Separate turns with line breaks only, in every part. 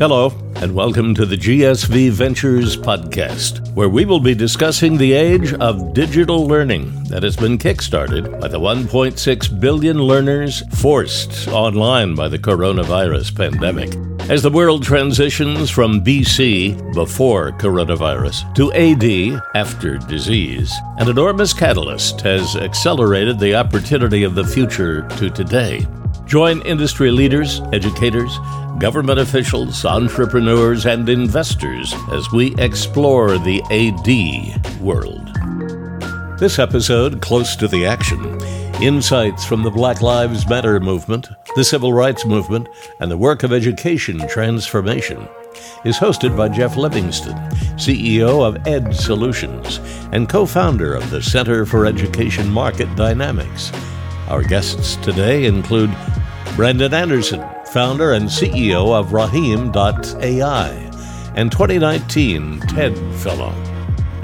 Hello, and welcome to the GSV Ventures podcast, where we will be discussing the age of digital learning that has been kickstarted by the 1.6 billion learners forced online by the coronavirus pandemic. As the world transitions from BC, before coronavirus, to AD, after disease, an enormous catalyst has accelerated the opportunity of the future to today. Join industry leaders, educators, government officials, entrepreneurs, and investors as we explore the AD world. This episode, Close to the Action, insights from the Black Lives Matter movement, the Civil Rights Movement, and the work of education transformation, is hosted by Jeff Livingston, CEO of Ed Solutions and co founder of the Center for Education Market Dynamics. Our guests today include Brandon Anderson, founder and CEO of Raheem.ai, and 2019 TED Fellow.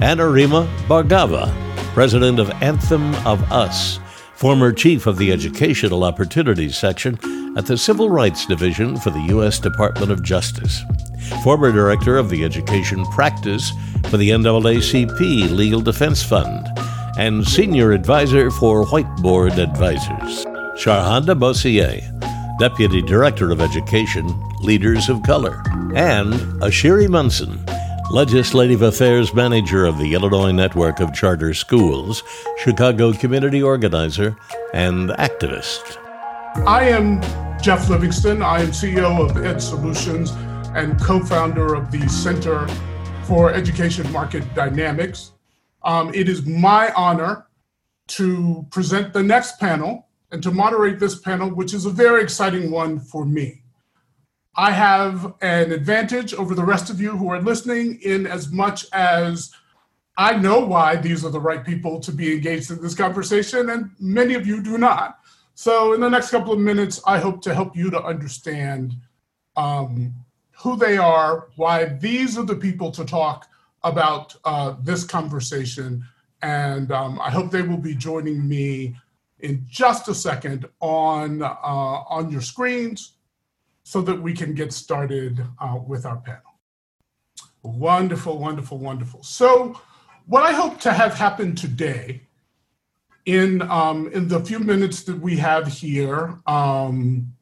Anurima Bhargava, president of Anthem of Us, former chief of the Educational Opportunities Section at the Civil Rights Division for the U.S. Department of Justice, former director of the Education Practice for the NAACP Legal Defense Fund, and senior advisor for Whiteboard Advisors. Sharhonda Bossier, Deputy Director of Education, Leaders of Color, and Ashiri Munson, Legislative Affairs Manager of the Illinois Network of Charter Schools, Chicago community organizer, and activist.
I am Jeff Livingston. I am CEO of Ed Solutions and co founder of the Center for Education Market Dynamics. Um, it is my honor to present the next panel and to moderate this panel, which is a very exciting one for me. I have an advantage over the rest of you who are listening in as much as I know why these are the right people to be engaged in this conversation, and many of you do not. So, in the next couple of minutes, I hope to help you to understand um, who they are, why these are the people to talk about uh, this conversation, and um, I hope they will be joining me in just a second on, uh, on your screens so that we can get started uh, with our panel. Wonderful, wonderful, wonderful. So what I hope to have happen today in, um, in the few minutes that we have here um,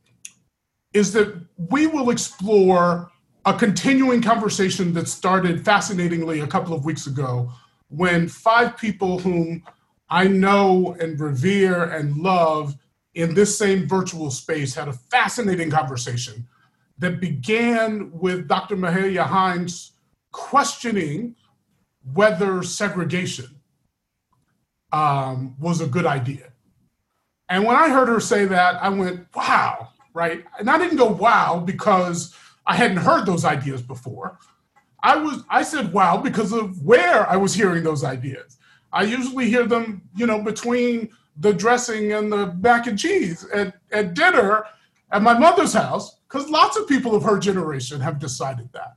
is that we will explore a continuing conversation that started fascinatingly a couple of weeks ago when five people whom I know and revere and love in this same virtual space had a fascinating conversation that began with Dr. Mahalia Hines questioning whether segregation um, was a good idea. And when I heard her say that, I went, wow, right? And I didn't go, wow, because I hadn't heard those ideas before. I was I said wow because of where I was hearing those ideas. I usually hear them, you know, between the dressing and the mac and cheese at, at dinner at my mother's house, because lots of people of her generation have decided that.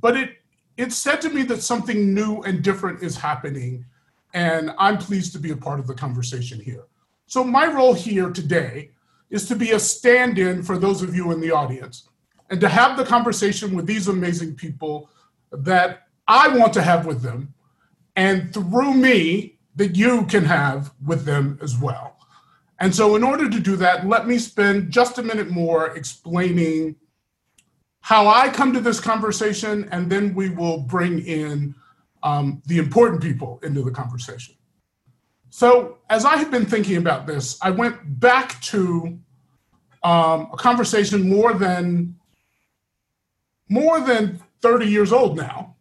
But it it said to me that something new and different is happening, and I'm pleased to be a part of the conversation here. So my role here today is to be a stand-in for those of you in the audience and to have the conversation with these amazing people that I want to have with them and through me that you can have with them as well. And so, in order to do that, let me spend just a minute more explaining how I come to this conversation, and then we will bring in um, the important people into the conversation. So, as I have been thinking about this, I went back to um, a conversation more than more than 30 years old now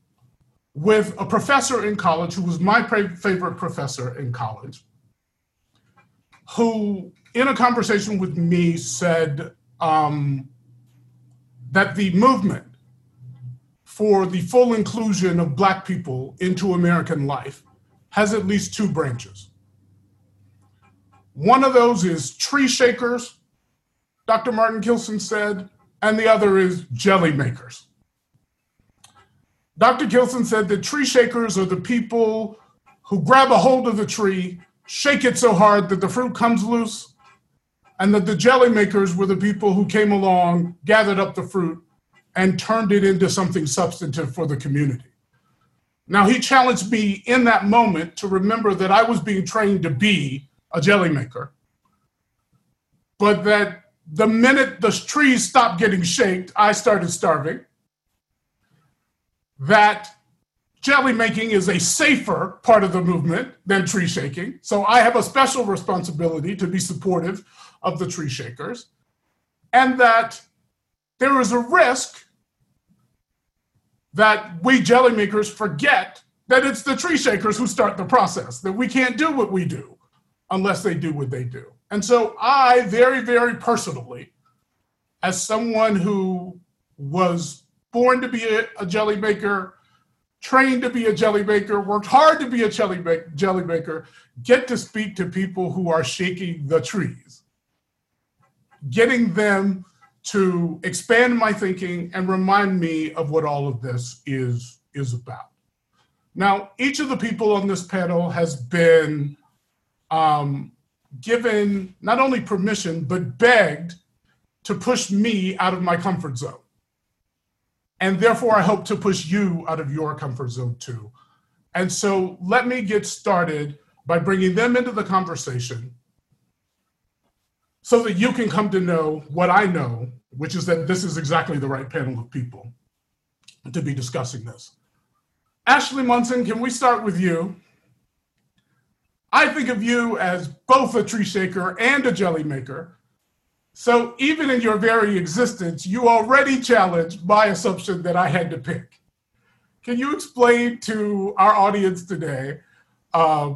with a professor in college who was my favorite professor in college, who, in a conversation with me, said um, that the movement for the full inclusion of Black people into American life has at least two branches. One of those is tree shakers, Dr. Martin Kilson said, and the other is jelly makers. Dr. Kilson said that tree shakers are the people who grab a hold of the tree, shake it so hard that the fruit comes loose, and that the jelly makers were the people who came along, gathered up the fruit, and turned it into something substantive for the community. Now, he challenged me in that moment to remember that I was being trained to be a jelly maker, but that the minute the trees stopped getting shaped, I started starving. That jelly making is a safer part of the movement than tree shaking. So I have a special responsibility to be supportive of the tree shakers. And that there is a risk that we jelly makers forget that it's the tree shakers who start the process, that we can't do what we do unless they do what they do. And so I, very, very personally, as someone who was born to be a, a jelly maker, trained to be a jelly maker, worked hard to be a jelly, jelly maker, get to speak to people who are shaking the trees, getting them to expand my thinking and remind me of what all of this is, is about. Now, each of the people on this panel has been um, given not only permission, but begged to push me out of my comfort zone. And therefore, I hope to push you out of your comfort zone too. And so let me get started by bringing them into the conversation so that you can come to know what I know, which is that this is exactly the right panel of people to be discussing this. Ashley Munson, can we start with you? I think of you as both a tree shaker and a jelly maker. So even in your very existence, you already challenged my assumption that I had to pick. Can you explain to our audience today uh,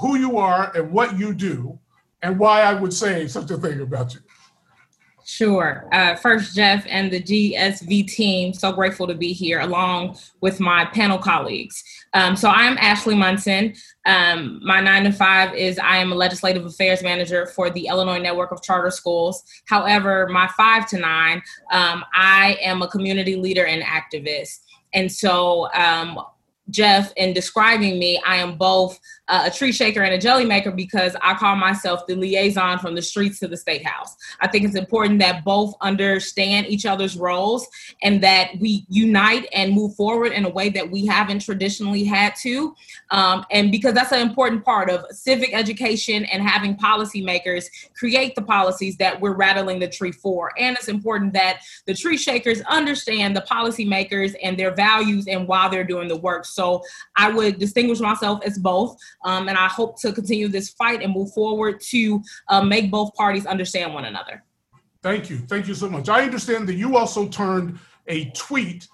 who you are and what you do, and why I would say such a thing about you?
Sure. Uh, first, Jeff and the GSV team, so grateful to be here along with my panel colleagues. Um, so, I'm Ashley Munson. Um, my nine to five is I am a legislative affairs manager for the Illinois Network of Charter Schools. However, my five to nine, um, I am a community leader and activist. And so, um, Jeff, in describing me, I am both uh, a tree shaker and a jelly maker because I call myself the liaison from the streets to the state house. I think it's important that both understand each other's roles and that we unite and move forward in a way that we haven't traditionally had to. Um, and because that's an important part of civic education and having policymakers create the policies that we're rattling the tree for. And it's important that the tree shakers understand the policymakers and their values and why they're doing the work. So I would distinguish myself as both. Um, and I hope to continue this fight and move forward to uh, make both parties understand one another.
Thank you. Thank you so much. I understand that you also turned a tweet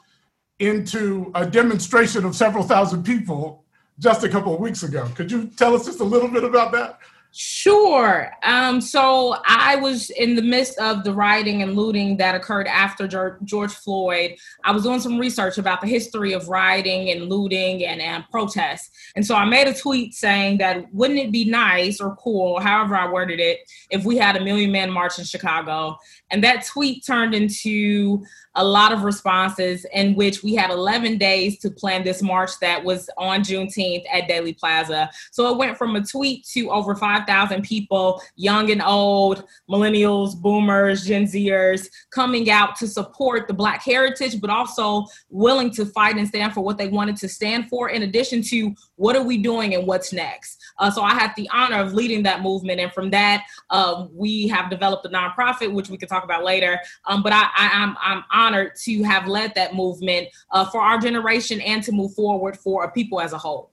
into a demonstration of several thousand people just a couple of weeks ago. Could you tell us just a little bit about that?
Sure. Um, so I was in the midst of the rioting and looting that occurred after George Floyd. I was doing some research about the history of rioting and looting and, and protests. And so I made a tweet saying that wouldn't it be nice or cool, however I worded it, if we had a million man march in Chicago? And that tweet turned into a lot of responses in which we had 11 days to plan this march that was on Juneteenth at Daley Plaza. So it went from a tweet to over 5,000 people, young and old, millennials, boomers, Gen Zers, coming out to support the Black heritage, but also willing to fight and stand for what they wanted to stand for, in addition to what are we doing and what's next. Uh, so I had the honor of leading that movement. And from that, um, we have developed a nonprofit, which we can talk about later. Um, but I, I, I'm, I'm honored honored to have led that movement uh, for our generation and to move forward for a people as a whole.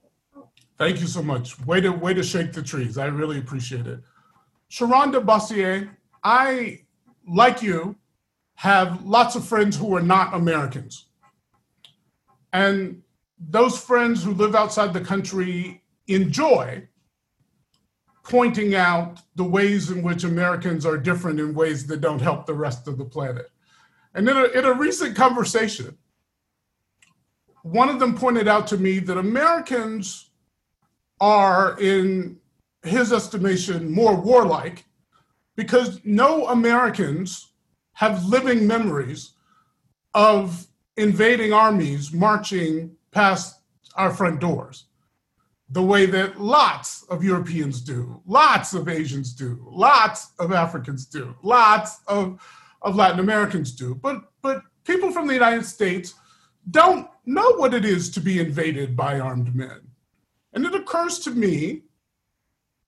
Thank you so much. Way to way to shake the trees. I really appreciate it. Sharhonda Bossier, I, like you, have lots of friends who are not Americans. And those friends who live outside the country enjoy pointing out the ways in which Americans are different in ways that don't help the rest of the planet. And in a, in a recent conversation, one of them pointed out to me that Americans are, in his estimation, more warlike because no Americans have living memories of invading armies marching past our front doors the way that lots of Europeans do, lots of Asians do, lots of Africans do, lots of of Latin Americans do. But but people from the United States don't know what it is to be invaded by armed men. And it occurs to me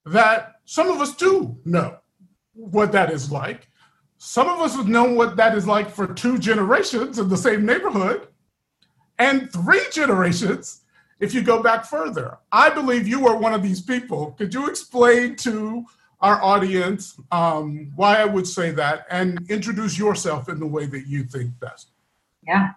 that some of us do know what that is like. Some of us have known what that is like for two generations in the same neighborhood, and three generations if you go back further. I believe you are one of these people. Could you explain to our audience um, why I would say that and introduce yourself in the way that you think best?
Yeah.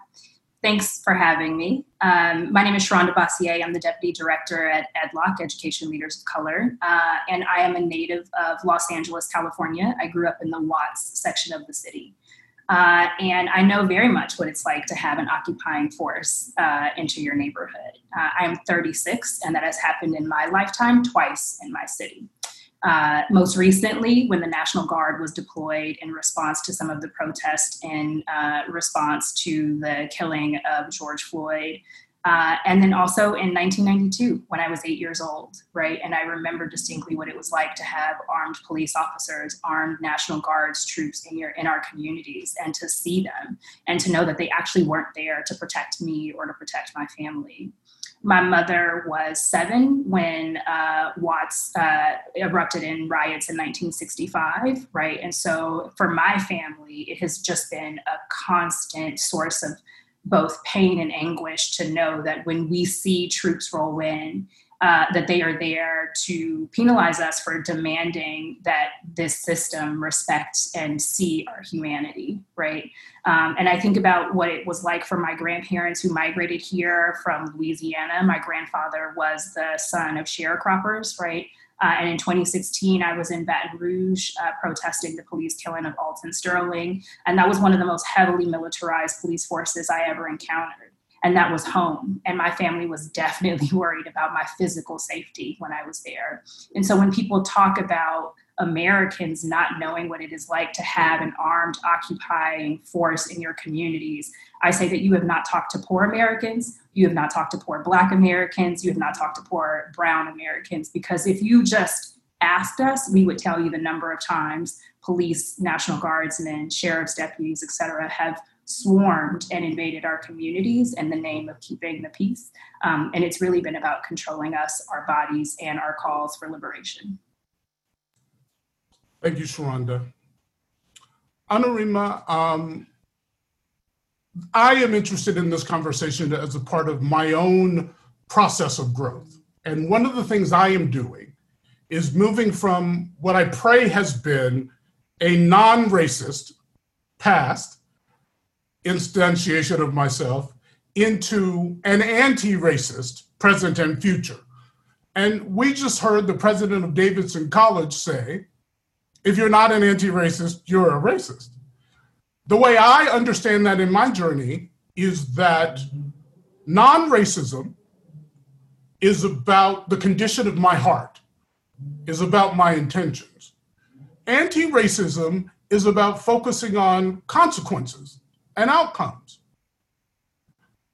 Thanks for having me. Um, my name is Sharhonda Bossier. I'm the Deputy Director at EdLoC, Education Leaders of Color, uh, and I am a native of Los Angeles, California. I grew up in the Watts section of the city. Uh, and I know very much what it's like to have an occupying force uh, into your neighborhood. Uh, I am 36, and that has happened in my lifetime twice in my city. Uh, most recently, when the National Guard was deployed in response to some of the protests in uh, response to the killing of George Floyd. Uh, and then also in 1992, when I was eight years old, right? And I remember distinctly what it was like to have armed police officers, armed National Guards troops in your in our communities, and to see them and to know that they actually weren't there to protect me or to protect my family my mother was seven when uh, Watts uh, erupted in riots in 1965, right? And so for my family, it has just been a constant source of both pain and anguish to know that when we see troops roll in, uh, that they are there to penalize us for demanding that this system respect and see our humanity, right? Um, and I think about what it was like for my grandparents who migrated here from Louisiana. My grandfather was the son of sharecroppers, right? Uh, and in 2016, I was in Baton Rouge uh, protesting the police killing of Alton Sterling. And that was one of the most heavily militarized police forces I ever encountered and that was home. And my family was definitely worried about my physical safety when I was there. And so when people talk about Americans not knowing what it is like to have an armed occupying force in your communities, I say that you have not talked to poor Americans, you have not talked to poor Black Americans, you have not talked to poor Brown Americans, because if you just asked us, we would tell you the number of times police, National Guardsmen, sheriff's deputies, et cetera, have swarmed and invaded our communities in the name of keeping the peace. Um, and it's really been about controlling us, our bodies, and our calls for liberation.
Thank you, Sharhonda. Anurima, um, I am interested in this conversation as a part of my own process of growth. And one of the things I am doing is moving from what I pray has been a non racist past instantiation of myself into an anti racist present and future. And we just heard the president of Davidson College say if you're not an anti racist, you're a racist. The way I understand that in my journey is that non racism is about the condition of my heart, is about my intentions. Anti racism is about focusing on consequences and outcomes.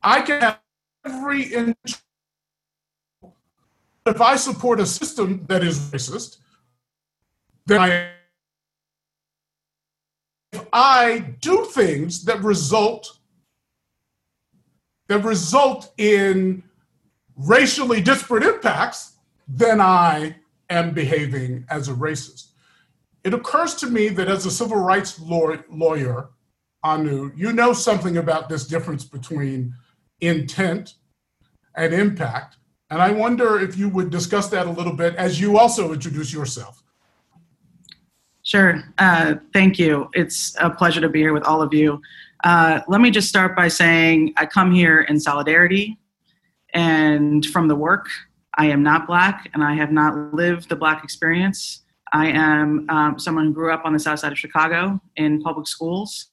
I can have every inch. If I support a system that is racist, then I if I do things that result that result in racially disparate impacts, then I am behaving as a racist. It occurs to me that as a civil rights lawyer, Anu, you know something about this difference between intent and impact. And I wonder if you would discuss that a little bit as you also introduce yourself.
Sure. Uh, thank you. It's a pleasure to be here with all of you. Uh, let me just start by saying I come here in solidarity and from the work. I am not Black and I have not lived the Black experience. I am um, someone who grew up on the south side of Chicago in public schools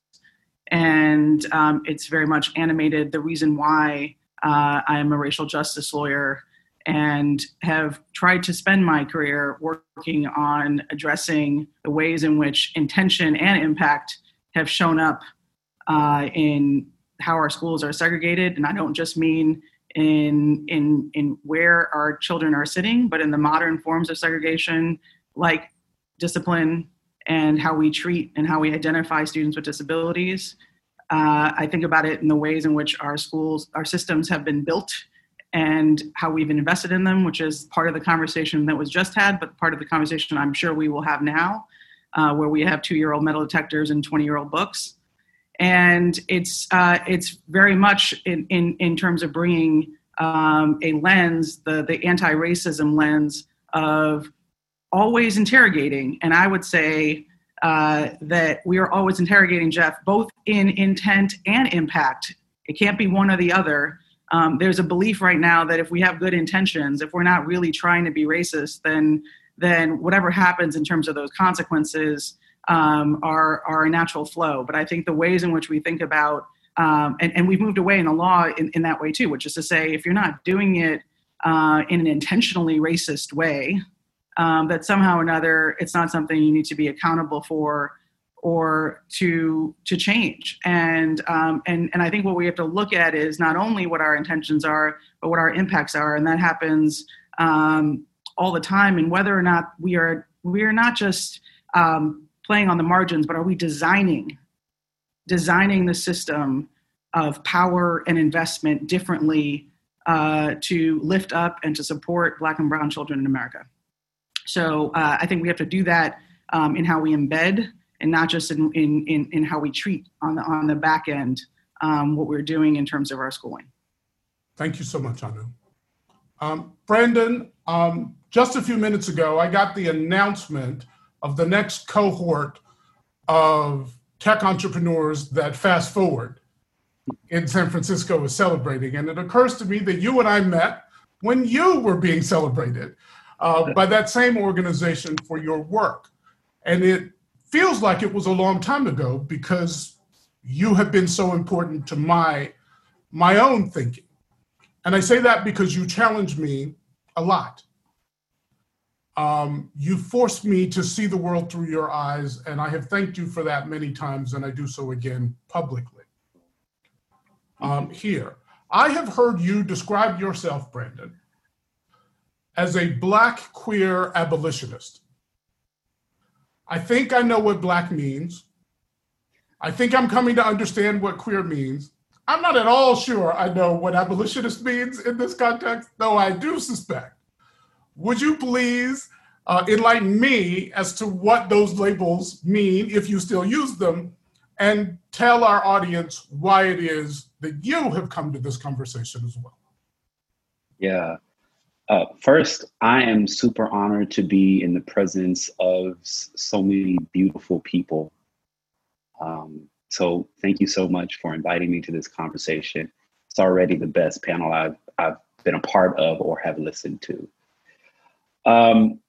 and um, it's very much animated the reason why uh, I am a racial justice lawyer and have tried to spend my career working on addressing the ways in which intention and impact have shown up uh, in how our schools are segregated. And I don't just mean in in in where our children are sitting, but in the modern forms of segregation, like discipline, and how we treat and how we identify students with disabilities. Uh, I think about it in the ways in which our schools, our systems have been built and how we've invested in them, which is part of the conversation that was just had, but part of the conversation I'm sure we will have now, uh, where we have two year old metal detectors and 20 year old books. And it's, uh, it's very much in, in, in terms of bringing um, a lens, the, the anti racism lens of always interrogating. And I would say, uh, that we are always interrogating Jeff, both in intent and impact. It can't be one or the other. Um, there's a belief right now that if we have good intentions, if we're not really trying to be racist, then then whatever happens in terms of those consequences um, are are a natural flow. But I think the ways in which we think about um, and, and we've moved away in the law in, in that way too, which is to say, if you're not doing it uh, in an intentionally racist way, um, that somehow or another it's not something you need to be accountable for or to to change. And um, and and I think what we have to look at is not only what our intentions are but what our impacts are. And that happens um, all the time. And whether or not we are we are not just um, playing on the margins but are we designing designing the system of power and investment differently uh, to lift up and to support black and brown children in America. So uh, I think we have to do that um, in how we embed and not just in, in, in, in, how we treat on the, on the back end um, what we're doing in terms of our schooling.
Thank you so much, Anu. Um, Brandon, um, just a few minutes ago, I got the announcement of the next cohort of tech entrepreneurs that Fast Forward in San Francisco is celebrating. And it occurs to me that you and I met when you were being celebrated uh, by that same organization for your work. And it feels like it was a long time ago because you have been so important to my my own thinking. And I say that because you challenge me a lot. Um, you forced me to see the world through your eyes, and I have thanked you for that many times, and I do so again publicly. Um, here, I have heard you describe yourself, Brandon, as a black queer abolitionist. I think I know what black means. I think I'm coming to understand what queer means. I'm not at all sure I know what abolitionist means in this context, though I do suspect. Would you please uh, enlighten me as to what those labels mean, if you still use them, and tell our audience why it is that you have come to this conversation as well?
Yeah. Uh, first, I am super honored to be in the presence of so many beautiful people. Um, so, thank you so much for inviting me to this conversation. It's already the best panel I've, I've been a part of or have listened to. Um,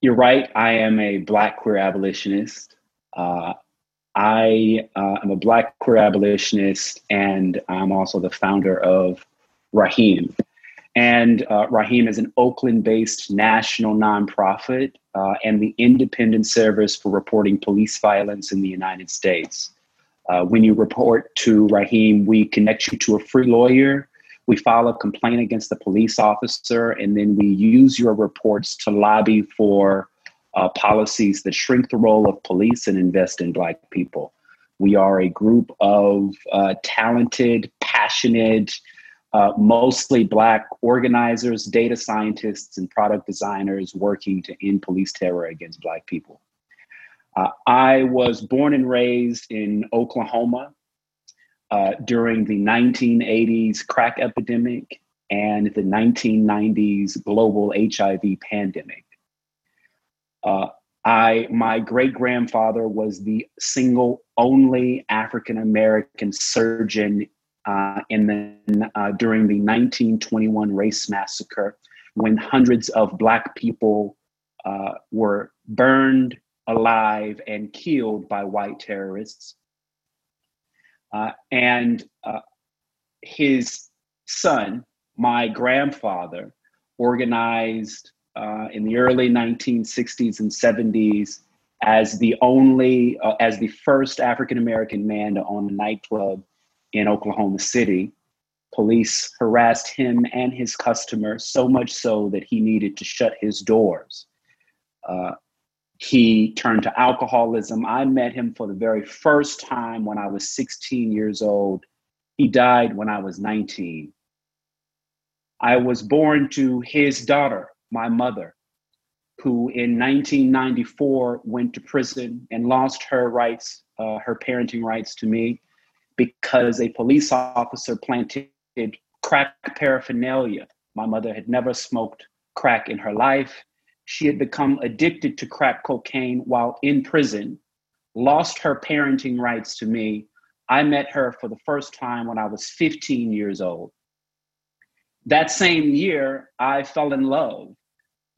you're right, I am a Black queer abolitionist. Uh, I uh, am a Black queer abolitionist, and I'm also the founder of Raheem. And uh, is an Oakland based national nonprofit uh, and the independent service for reporting police violence in the United States. Uh, when you report to Raheem, we connect you to a free lawyer. We file a complaint against the police officer, and then we use your reports to lobby for uh, policies that shrink the role of police and invest in Black people. We are a group of uh, talented, passionate, uh, mostly Black organizers, data scientists, and product designers working to end police terror against Black people. Uh, I was born and raised in Oklahoma uh, during the 1980s crack epidemic and the 1990s global HIV pandemic. Uh, I, my great grandfather was the single only African American surgeon uh, in the, uh, during the 1921 race massacre when hundreds of Black people uh, were burned alive and killed by white terrorists. Uh, and uh, his son, my grandfather, organized uh, in the early 1960s and 70s as the only, as the first African American man to own a nightclub in Oklahoma City. Police harassed him and his customer so much so that he needed to shut his doors. Uh, he turned to alcoholism. I met him for the very first time when I was 16 years old. He died when I was 19. I was born to his daughter, my mother, who in 1994 went to prison and lost her rights, uh, her parenting rights to me, because a police officer planted crack paraphernalia. My mother had never smoked crack in her life. She had become addicted to crack cocaine while in prison, lost her parenting rights to me. I met her for the first time when I was 15 years old. That same year, I fell in love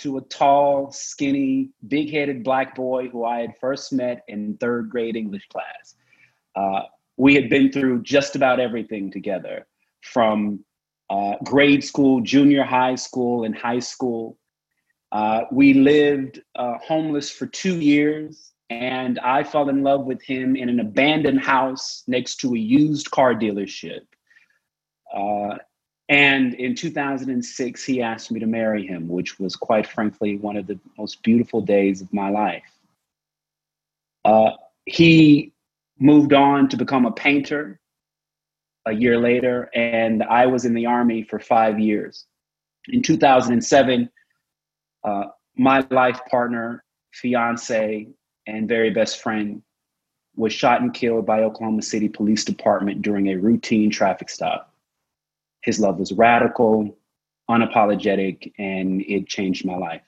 to a tall, skinny, big headed black boy who I had first met in third grade English class. Uh, we had been through just about everything together from uh, grade school, junior high school, and high school. Uh, we lived uh, homeless for two years, and I fell in love with him in an abandoned house next to a used car dealership. Uh, and in 2006, he asked me to marry him, which was quite frankly one of the most beautiful days of my life. Uh, he moved on to become a painter a year later, and I was in the Army for five years. In 2007, uh, my life partner, fiance, and very best friend was shot and killed by Oklahoma City Police Department during a routine traffic stop. His love was radical, unapologetic, and it changed my life.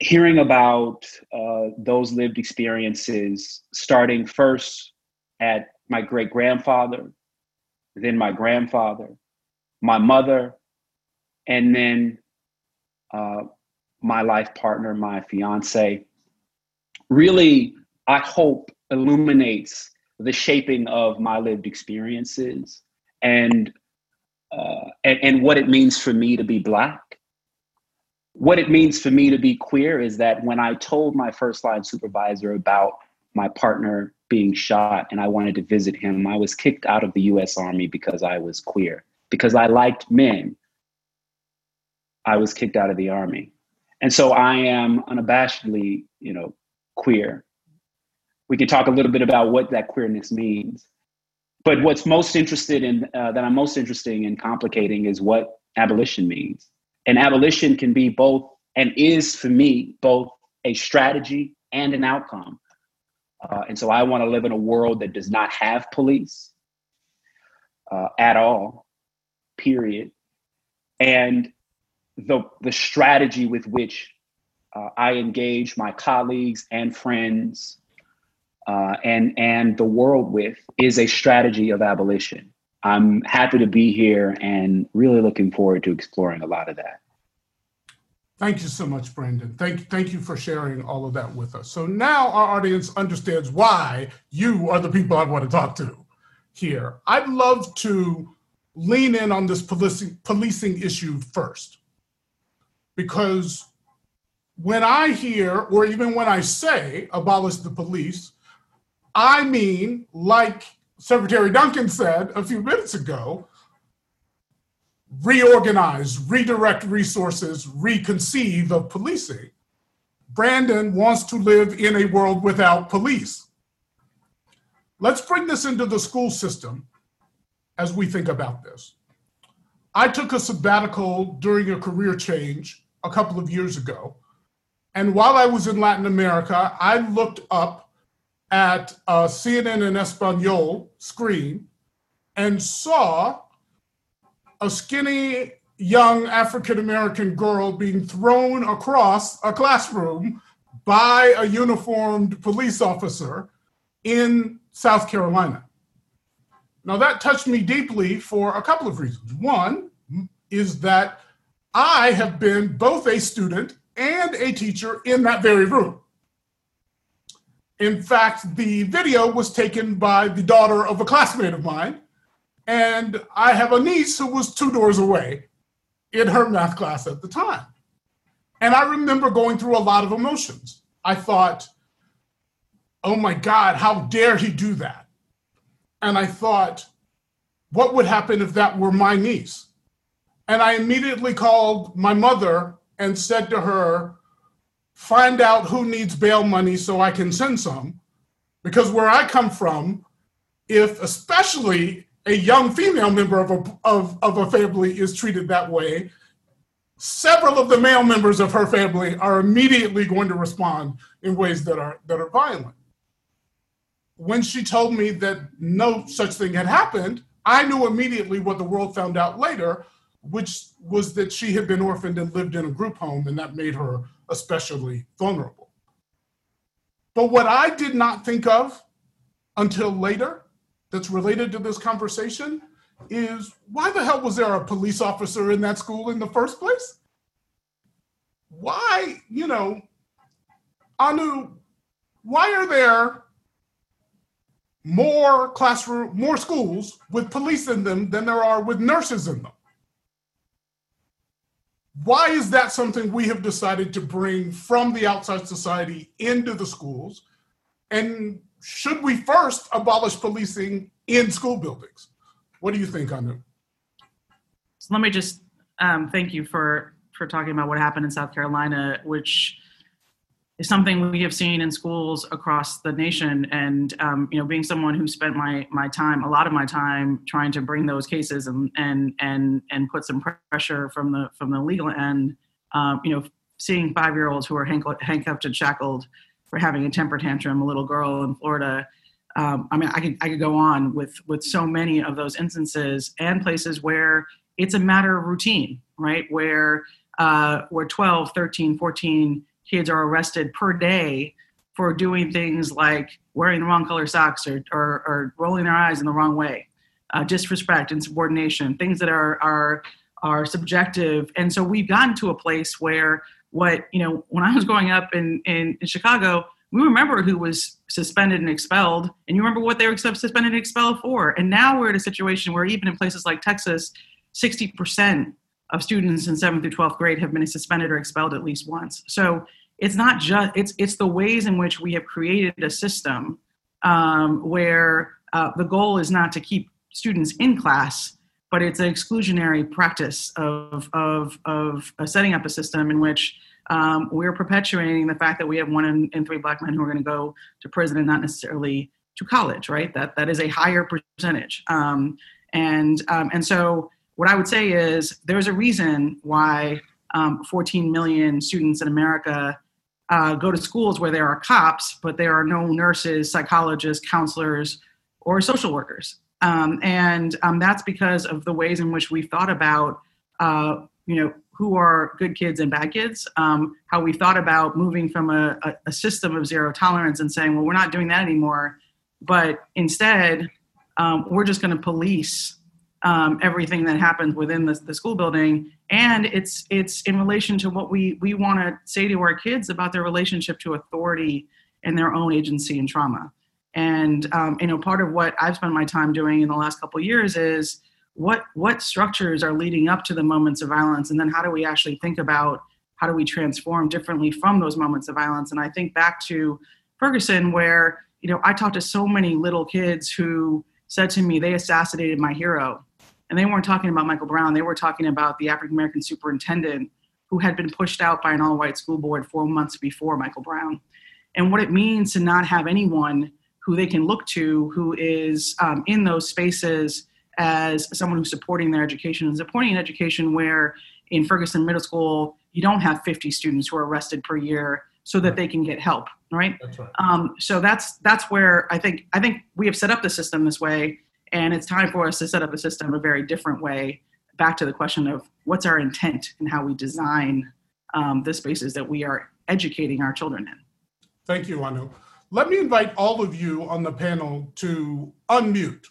Hearing about uh, those lived experiences, starting first at my great grandfather, then my grandfather, my mother, and then uh, my life partner, my fiance, really, I hope, illuminates the shaping of my lived experiences and, uh, and, and what it means for me to be Black. What it means for me to be queer is that when I told my first line supervisor about my partner being shot and I wanted to visit him, I was kicked out of the US Army because I was queer. Because I liked men, I was kicked out of the Army. And so I am unabashedly, you know, queer. We can talk a little bit about what that queerness means. But what's most interested in, uh, that I'm most interested in complicating is what abolition means. And abolition can be both, and is for me, both a strategy and an outcome. Uh, and so I want to live in a world that does not have police uh, at all, period. And the, the strategy with which uh, I engage my colleagues and friends uh, and, and the world with is a strategy of abolition. I'm happy to be here and really looking forward to exploring a lot of that.
Thank you so much, Brandon. Thank, thank you for sharing all of that with us. So now our audience understands why you are the people I want to talk to here. I'd love to lean in on this policing, policing issue first, because when I hear, or even when I say abolish the police, I mean, like Secretary Duncan said a few minutes ago, reorganize, redirect resources, reconceive of policing. Brandon wants to live in a world without police. Let's bring this into the school system as we think about this. I took a sabbatical during a career change a couple of years ago. And while I was in Latin America, I looked up at uh, a CNN en Espanol screen and saw a skinny young African American girl being thrown across a classroom by a uniformed police officer in South Carolina. Now, that touched me deeply for a couple of reasons. One is that I have been both a student and a teacher in that very room. In fact, the video was taken by the daughter of a classmate of mine and I have a niece who was two doors away in her math class at the time. And I remember going through a lot of emotions. I thought, oh my God, how dare he do that? And I thought, what would happen if that were my niece? And I immediately called my mother and said to her, Find out who needs bail money so I can send some. Because where I come from, if especially a young female member of a, of, of a family is treated that way, several of the male members of her family are immediately going to respond in ways that are that are violent. When she told me that no such thing had happened, I knew immediately what the world found out later, which was that she had been orphaned and lived in a group home, and that made her especially vulnerable. But what I did not think of until later, that's related to this conversation, is why the hell was there a police officer in that school in the first place? Why, you know, Anu, why are there more classroom, more schools with police in them than there are with nurses in them? Why is that something we have decided to bring from the outside society into the schools? And should we first abolish policing in school buildings? What do you think, Anu?
So let me just um, thank you for for talking about what happened in South Carolina, which is something we have seen in schools across the nation. And um, you know, being someone who spent my my time, a lot of my time, trying to bring those cases and and and and put some pressure from the from the legal end, um, you know, seeing five year olds who are handcuffed and shackled for having a temper tantrum, a little girl in Florida. Um, I mean, I could I could go on with with so many of those instances and places where it's a matter of routine, right? Where uh, where 12, 13, 14 kids are arrested per day for doing things like wearing the wrong color socks or, or, or rolling their eyes in the wrong way, uh, disrespect, insubordination, things that are, are, are subjective. And so we've gotten to a place where what, you know, when I was growing up in, in, in Chicago, we remember who was suspended and expelled, and you remember what they were suspended and expelled for. And now we're at a situation where even in places like Texas, 60% of students in 7th through 12th grade have been suspended or expelled at least once. So it's not just it's it's the ways in which we have created a system um, where uh, the goal is not to keep students in class, but it's an exclusionary practice of of of uh, setting up a system in which um, we're perpetuating the fact that we have one in, in three black men who are going to go to prison and not necessarily to college, right? That that is a higher percentage, um, and um, and so what I would say is there's a reason why um, 14 million students in America uh, go to schools where there are cops, but there are no nurses, psychologists, counselors, or social workers. Um, and um, that's because of the ways in which we've thought about, uh, you know, who are good kids and bad kids. Um, how we thought about moving from a, a, a, system of zero tolerance and saying, well, we're not doing that anymore, but instead, um, we're just going to police um, everything that happens within the, the school building and it's it's in relation to what we we want to say to our kids about their relationship to authority and their own agency and trauma. And um, you know part of what i've spent my time doing in the last couple years is what what structures are leading up to the moments of violence? And then how do we actually think about how do we transform differently from those moments of violence? And i think back to ferguson where you know i talked to so many little kids who said to me they assassinated my hero and they weren't talking about Michael Brown, they were talking about the African American superintendent who had been pushed out by an all white school board four months before Michael Brown. And what it means to not have anyone who they can look to who is um, in those spaces as someone who's supporting their education and supporting an education where in Ferguson Middle School, you don't have 50 students who are arrested per year so that they can get help, right?
That's right.
Um, so that's that's where I think I think we have set up the system this way and it's time for us to set up a system a very different way. Back to the question of what's our intent and how we design um, the spaces that we are educating our children in.
Thank you, Anu. Let me invite all of you on the panel to unmute.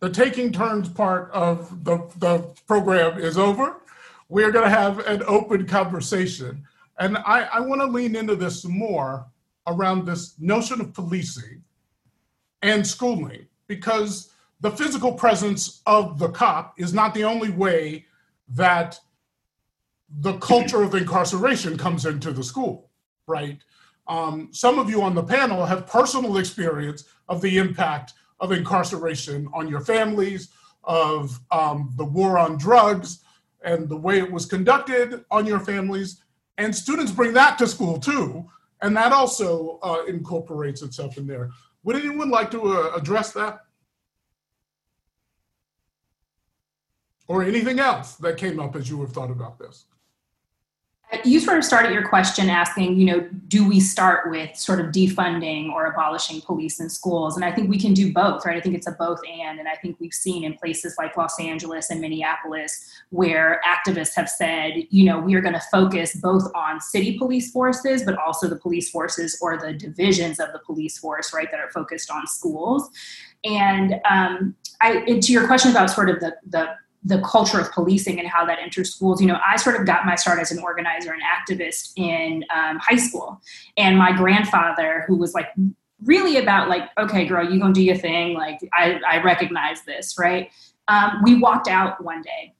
The taking turns part of the, the program is over. We're going to have an open conversation. And I, I want to lean into this more around this notion of policing and schooling because the physical presence of the cop is not the only way that the culture of incarceration comes into the school, right? Um, some of you on the panel have personal experience of the impact of incarceration on your families, of um, the war on drugs, and the way it was conducted on your families. And students bring that to school too. And that also uh, incorporates itself in there. Would anyone like to uh, address that? Or anything else that came up as you have thought about this?
You sort of started your question asking, you know, do we start with sort of defunding or abolishing police in schools? And I think we can do both, right? I think it's a both and. And I think we've seen in places like Los Angeles and Minneapolis where activists have said, you know, we are going to focus both on city police forces, but also the police forces or the divisions of the police force, right, that are focused on schools. And um, I, and to your question about sort of the, the the culture of policing and how that enters schools. You know, I sort of got my start as an organizer and activist in um, high school, and my grandfather, who was like really about like, okay, girl, you gonna do your thing. Like, I, I recognize this, right? Um, we walked out one day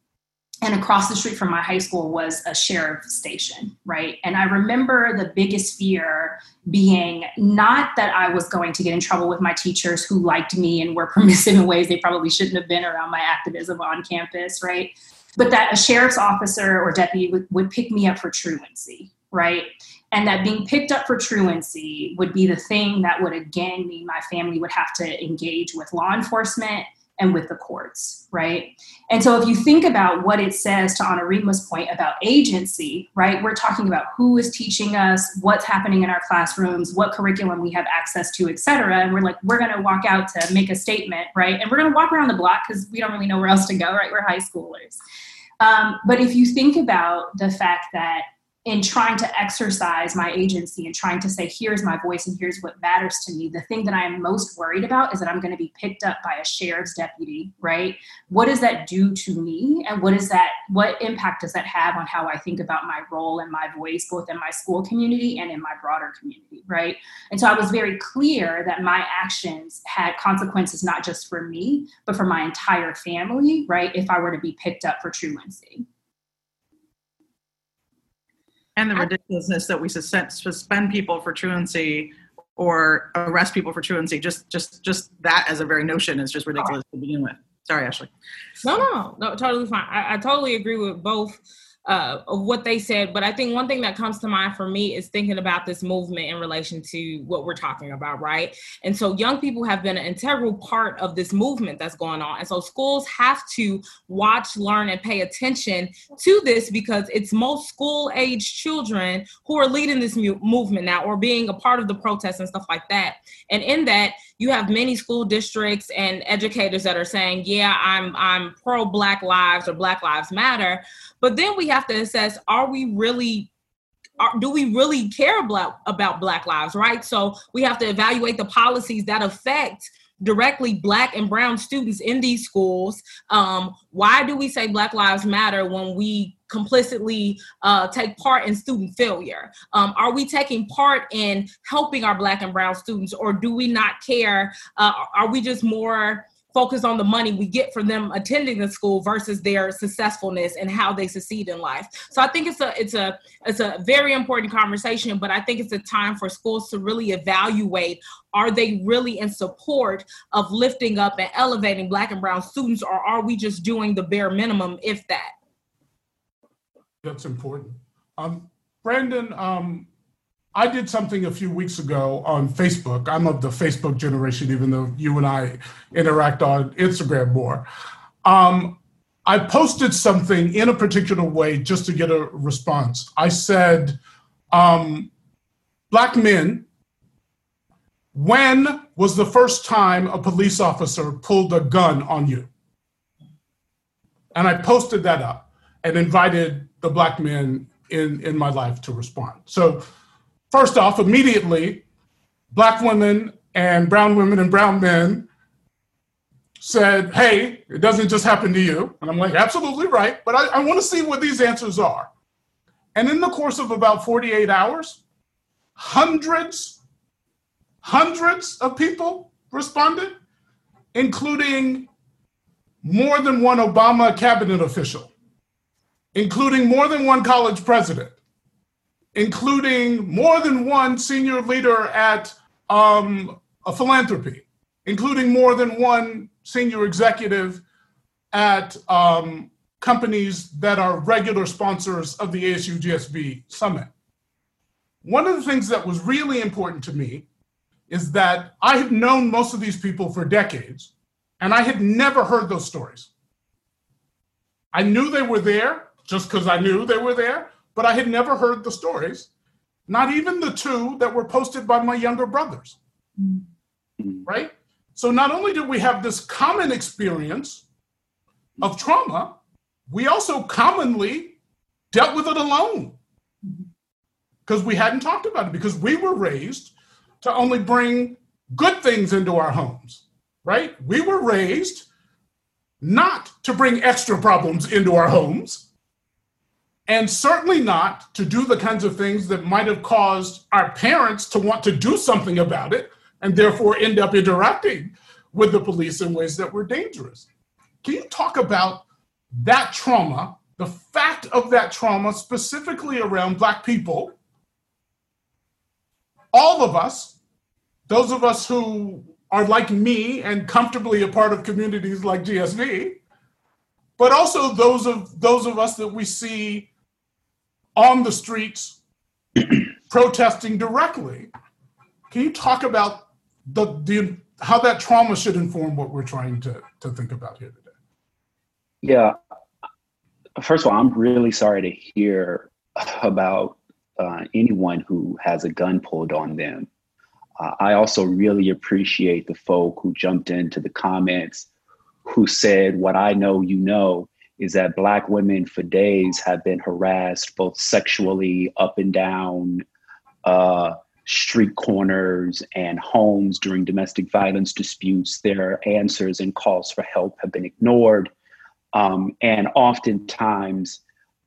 and across the street from my high school was a sheriff station right? And i remember the biggest fear being not that i was going to get in trouble with my teachers who liked me and were permissive in ways they probably shouldn't have been around my activism on campus right? But that a sheriff's officer or deputy would, would pick me up for truancy right? And that being picked up for truancy would be the thing that would again mean my family would have to engage with law enforcement and with the courts, right? And so if you think about what it says to Anurima's point about agency, right, we're talking about who is teaching us, what's happening in our classrooms, what curriculum we have access to, et cetera. And we're like, we're to walk out to make a statement, right? And we're to walk around the block because we don't really know where else to go, right? We're high schoolers. Um, but if you think about the fact that in trying to exercise my agency and trying to say, here's my voice and here's what matters to me, the thing that I am most worried about is that I'm going to be picked up by a sheriff's deputy, right? What does that do to me? And what is that, what impact does that have on how I think about my role and my voice, both in my school community and in my broader community, right? And so I was very clear that my actions had consequences not just for me, but for my entire family, right? If I were to be picked up for truancy
and the ridiculousness that we suspend people for truancy or arrest people for truancy just just just that as a very notion is just ridiculous to begin with. Sorry ashley.
No no no totally fine. I, I totally agree with both uh, of what they said. But I think one thing that comes to mind for me is thinking about this movement in relation to what we're talking about, right? And so young people have been an integral part of this movement that's going on. And so schools have to watch, learn, and pay attention to this because it's most school age children who are leading this mu- movement now or being a part of the protests and stuff like that. And in that, you have many school districts and educators that are saying, "Yeah, I'm I'm pro Black Lives or Black Lives Matter," but then we have to assess: Are we really are, do we really care about, about black lives right? So we have to evaluate the policies that affect directly black and brown students in these schools um, why do we say black lives matter when we complicitly uh, take part in student failure? Um, are we taking part in helping our black and brown students or do we not care? Uh, are we just more focus on the money we get from them attending the school versus their successfulness and how they succeed in life. So I think it's a it's a it's a very important conversation, but I think it's a time for schools to really evaluate are they really in support of lifting up and elevating black and brown students or are we just doing the bare minimum if that?
That's important. Um, Brandon, um, I did something a few weeks ago on Facebook. I'm of the Facebook generation, even though you and I interact on Instagram more. Um, I posted something in a particular way just to get a response. I said, um, Black men, when was the first time a police officer pulled a gun on you? And I posted that up and invited the Black men in, in my life to respond. So First off, immediately, black women and brown women and brown men said, Hey, it doesn't just happen to you. And I'm like, Absolutely right. But I, I want to see what these answers are. And in the course of about 48 hours, hundreds, hundreds of people responded, including more than one Obama cabinet official, including more than one college president, including more than one senior leader at um, a philanthropy, including more than one senior executive at um, companies that are regular sponsors of the ASU GSV Summit. One of the things that was really important to me is that I had known most of these people for decades, and I had never heard those stories. I knew they were there just because I knew they were there, but I had never heard the stories, not even the two that were posted by my younger brothers. Mm-hmm. Right? So not only did we have this common experience of trauma, we also commonly dealt with it alone because we hadn't talked about it because we were raised to only bring good things into our homes, right? We were raised not to bring extra problems into our homes, and certainly not to do the kinds of things that might have caused our parents to want to do something about it and therefore end up interacting with the police in ways that were dangerous. Can you talk about that trauma, the fact of that trauma, specifically around Black people? All of us, those of us who are like me and comfortably a part of communities like GSV, but also those of those of us that we see on the streets protesting directly. Can you talk about the, the how that trauma should inform what we're trying to, to think about here today?
Yeah. First of all, I'm really sorry to hear about uh, anyone who has a gun pulled on them. Uh, I also really appreciate the folk who jumped into the comments who said, What I know you know is that Black women for days have been harassed both sexually up and down uh, street corners and homes during domestic violence disputes. Their answers and calls for help have been ignored. Um, and oftentimes,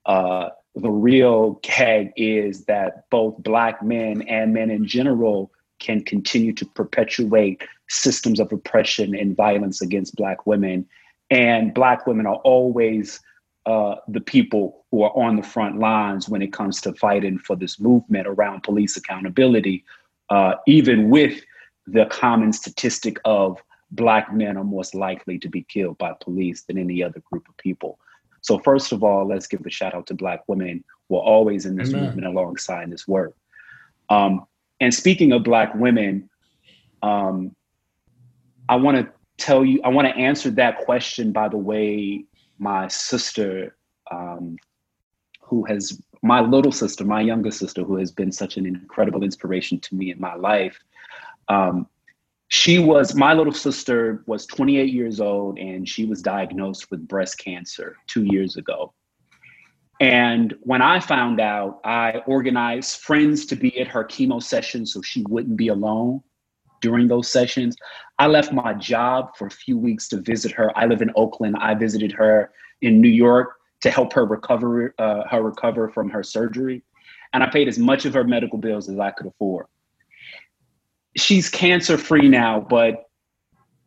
uh, the real gag is that both Black men and men in general can continue to perpetuate systems of oppression and violence against Black women. And Black women are always uh, the people who are on the front lines when it comes to fighting for this movement around police accountability, uh, even with the common statistic of Black men are most likely to be killed by police than any other group of people. So, first of all, let's give a shout out to Black women who are always in this Amen. movement alongside this work. Um, and speaking of Black women, um, I want to tell you, I want to answer that question by the way my sister, um, who has, my little sister, my younger sister, who has been such an incredible inspiration to me in my life. Um, she was, my little sister was 28 years old and she was diagnosed with breast cancer two years ago. And when I found out, I organized friends to be at her chemo session so she wouldn't be alone during those sessions. I left my job for a few weeks to visit her. I live in Oakland. I visited her in New York to help her recover uh, her recover from her surgery, and I paid as much of her medical bills as I could afford. She's cancer free now, but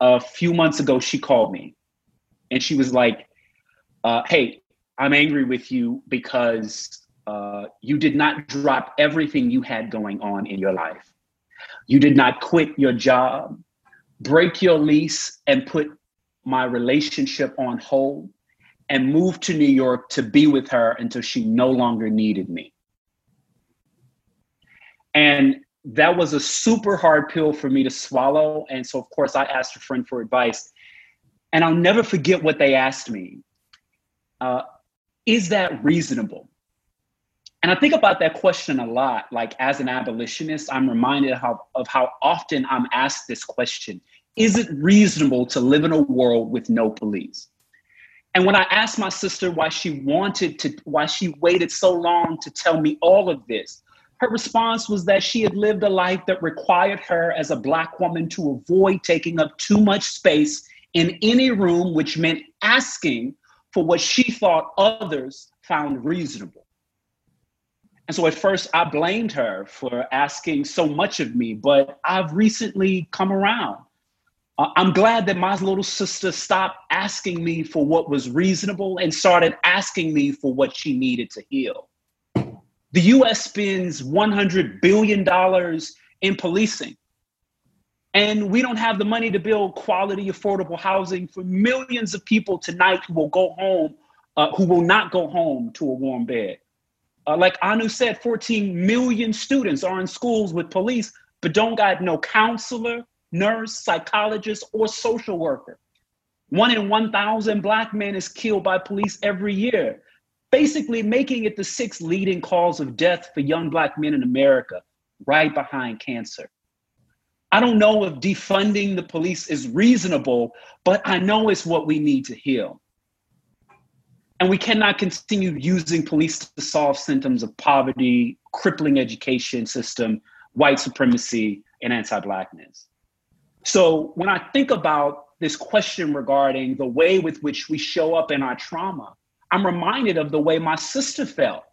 a few months ago she called me, and she was like, uh, "Hey, I'm angry with you because uh, you did not drop everything you had going on in your life. You did not quit your job, break your lease, and put my relationship on hold, and move to New York to be with her until she no longer needed me. And that was a super hard pill for me to swallow. And so, of course, I asked a friend for advice. And I'll never forget what they asked me. Uh, is that reasonable? And I think about that question a lot. Like as an abolitionist, I'm reminded of how, of how often I'm asked this question Is it reasonable to live in a world with no police? And when I asked my sister why she wanted to, why she waited so long to tell me all of this, her response was that she had lived a life that required her as a Black woman to avoid taking up too much space in any room, which meant asking for what she thought others found reasonable. And so at first I blamed her for asking so much of me, but I've recently come around. Uh, I'm glad that my little sister stopped asking me for what was reasonable and started asking me for what she needed to heal. The US spends $100 billion in policing. And we don't have the money to build quality, affordable housing for millions of people tonight who will go home uh, who will not go home to a warm bed. Uh, like Anu said, 14 million students are in schools with police, but don't got no counselor, nurse, psychologist, or social worker. One in 1,000 Black men is killed by police every year, basically making it the sixth leading cause of death for young Black men in America, right behind cancer. I don't know if defunding the police is reasonable, but I know it's what we need to heal. And we cannot continue using police to solve symptoms of poverty, crippling education system, white supremacy, and anti Blackness. So when I think about this question regarding the way with which we show up in our trauma, I'm reminded of the way my sister felt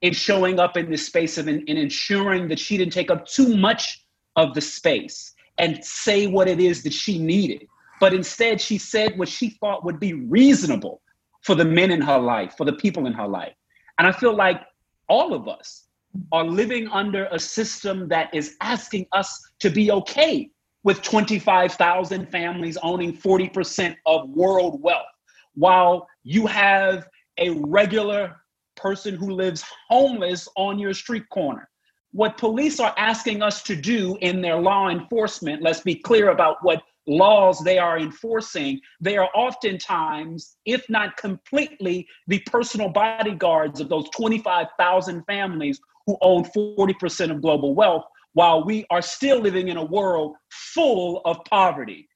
in showing up in this space of in, in ensuring that she didn't take up too much of the space and say what it is that she needed. But instead, she said what she thought would be reasonable for the men in her life, for the people in her life. And I feel like all of us are living under a system that is asking us to be okay with 25,000 families owning 40% of world wealth, while you have a regular person who lives homeless on your street corner. What police are asking us to do in their law enforcement, let's be clear about what laws they are enforcing, they are oftentimes, if not completely, the personal bodyguards of those 25,000 families who own 40% of global wealth, while we are still living in a world full of poverty.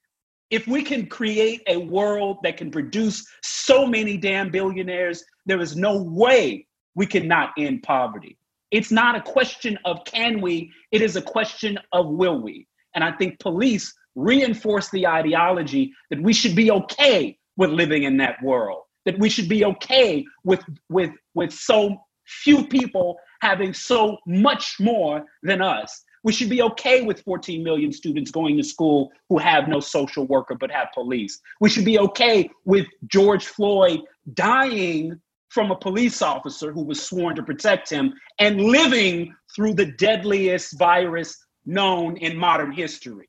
If we can create a world that can produce so many damn billionaires, there is no way we cannot end poverty. It's not a question of can we, it is a question of will we. And I think police reinforce the ideology that we should be okay with living in that world, that we should be okay with, with, with so few people having so much more than us. We should be okay with 14 million students going to school who have no social worker but have police. We should be okay with George Floyd dying from a police officer who was sworn to protect him and living through the deadliest virus known in modern history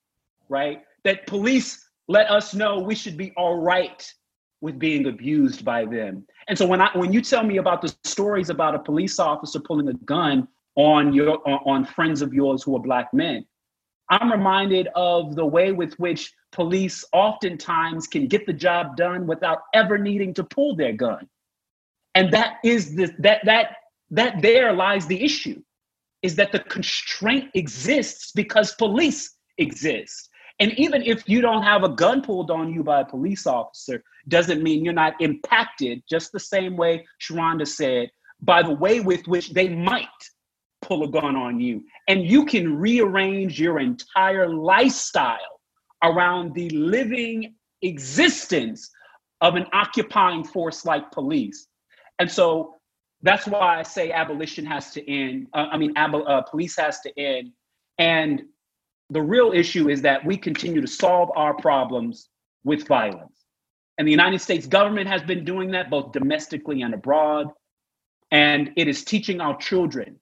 right? That police let us know we should be all right with being abused by them. And so when I when you tell me about the stories about a police officer pulling a gun on your on friends of yours who are black men, I'm reminded of the way with which police oftentimes can get the job done without ever needing to pull their gun. And that is the that that that there lies the issue is that the constraint exists because police exist. And even if you don't have a gun pulled on you by a police officer, doesn't mean you're not impacted, just the same way Sharhonda said, by the way with which they might pull a gun on you. And you can rearrange your entire lifestyle around the living existence of an occupying force like police. And so that's why I say abolition has to end. Uh, I mean, ab- uh, police has to end. And the real issue is that we continue to solve our problems with violence. And the United States government has been doing that both domestically and abroad. And it is teaching our children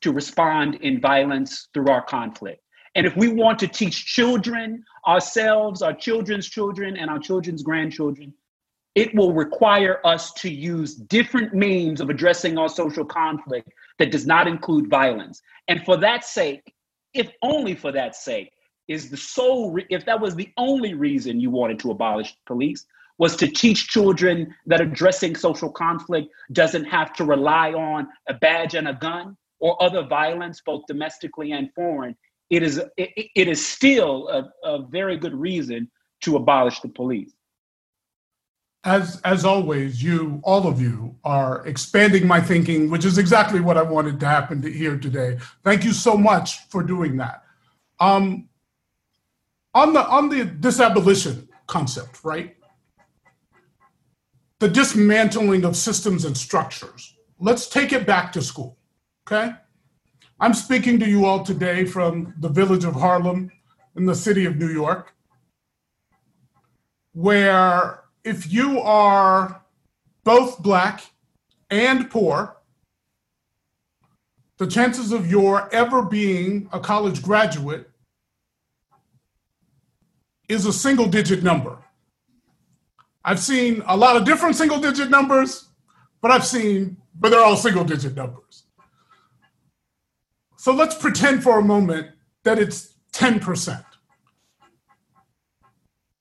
to respond in violence through our conflict. And if we want to teach children, ourselves, our children's children, and our children's grandchildren, it will require us to use different means of addressing our social conflict that does not include violence. And for that sake, if only for that sake, is the sole, re- if that was the only reason you wanted to abolish police, was to teach children that addressing social conflict doesn't have to rely on a badge and a gun or other violence, both domestically and foreign, it is, it, it is still a, a very good reason to abolish the police
as as always, you all of you are expanding my thinking, which is exactly what I wanted to happen to here today. Thank you so much for doing that. Um, on the on the disabolition concept, right? The dismantling of systems and structures. Let's take it back to school. Okay. I'm speaking to you all today from the village of Harlem in the city of New York, where if you are both black and poor, the chances of your ever being a college graduate is a single digit number. I've seen a lot of different single digit numbers, but I've seen, but they're all single digit numbers. So let's pretend for a moment that it's 10%.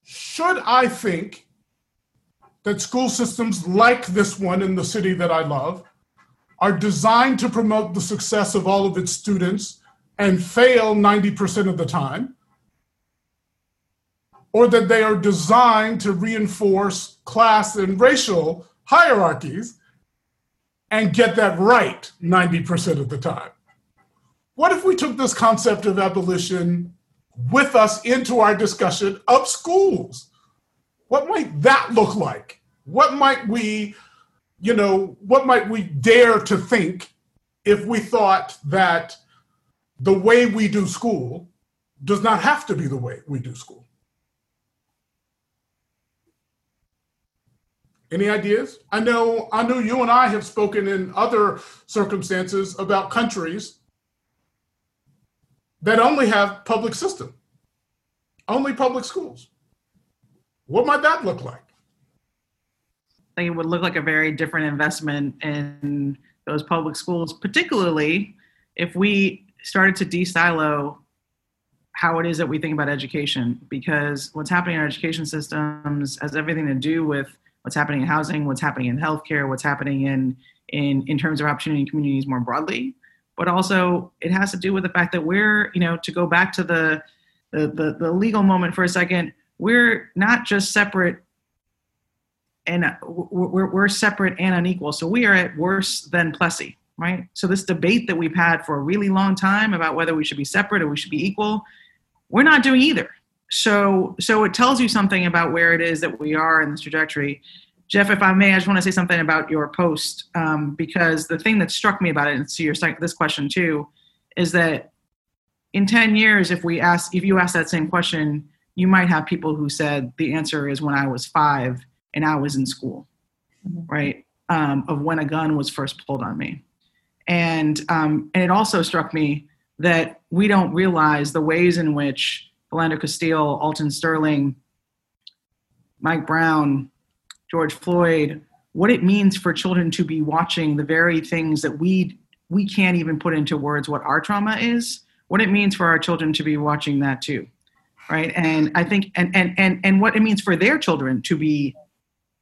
Should I think that school systems like this one in the city that I love are designed to promote the success of all of its students and fail 90% of the time? Or that they are designed to reinforce class and racial hierarchies and get that right 90% of the time? What if we took this concept of abolition with us into our discussion of schools? What might that look like? What might we, you know, what might we dare to think if we thought that the way we do school does not have to be the way we do school? Any ideas? I know I know you and I have spoken in other circumstances about countries that only have public system, only public schools. What might that look like?
I think it would look like a very different investment in those public schools, particularly if we started to de-silo how it is that we think about education because what's happening in our education systems has everything to do with what's happening in housing, what's happening in healthcare, what's happening in in in terms of opportunity in communities more broadly but also it has to do with the fact that we're, you know, to go back to the the, the, the legal moment for a second, we're not just separate and we're, we're separate and unequal. So we are at worse than Plessy, right? So this debate that we've had for a really long time about whether we should be separate or we should be equal, we're not doing either. So so it tells you something about where it is that we are in this trajectory. Jeff, if I may, I just want to say something about your post um, because the thing that struck me about it, and to your this question too, is that in 10 years, if we ask, if you ask that same question, you might have people who said the answer is when I was five and I was in school, mm-hmm. right? Um, of when a gun was first pulled on me, and um, and it also struck me that we don't realize the ways in which Philando Castile, Alton Sterling, Mike Brown, George Floyd, what it means for children to be watching the very things that we we can't even put into words what our trauma is, what it means for our children to be watching that too. Right. And I think and and and and what it means for their children to be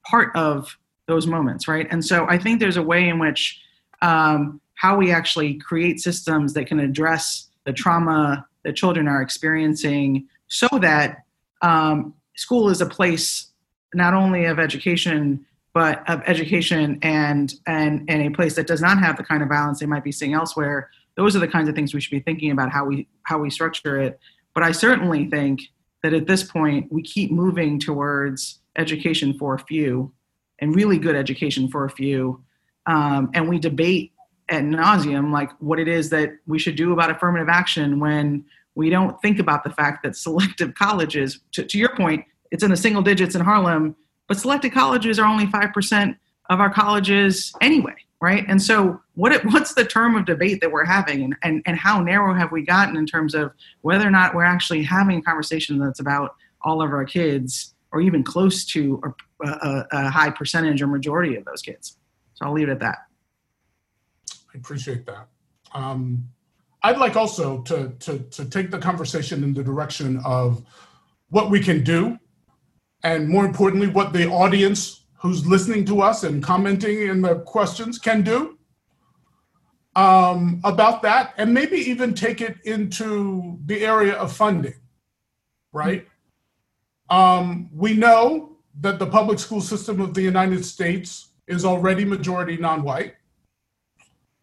part of those moments, right? And so I think there's a way in which um, how we actually create systems that can address the trauma that children are experiencing so that um, school is a place not only of education but of education and and and a place that does not have the kind of balance they might be seeing elsewhere those are the kinds of things we should be thinking about how we how we structure it but i certainly think that at this point we keep moving towards education for a few and really good education for a few. Um, and we debate at nauseum like what it is that we should do about affirmative action when we don't think about the fact that selective colleges to, to your point it's in the single digits in Harlem, but selected colleges are only 5% of our colleges anyway, right? And so what it, what's the term of debate that we're having and, and, and how narrow have we gotten in terms of whether or not we're actually having a conversation that's about all of our kids or even close to a, a, a high percentage or majority of those kids. So I'll leave it at that.
I appreciate that. Um, I'd like also to, to, to take the conversation in the direction of what we can do and more importantly, what the audience who's listening to us and commenting in the questions can do um, about that, and maybe even take it into the area of funding, right? Um, we know that the public school system of the United States is already majority non white.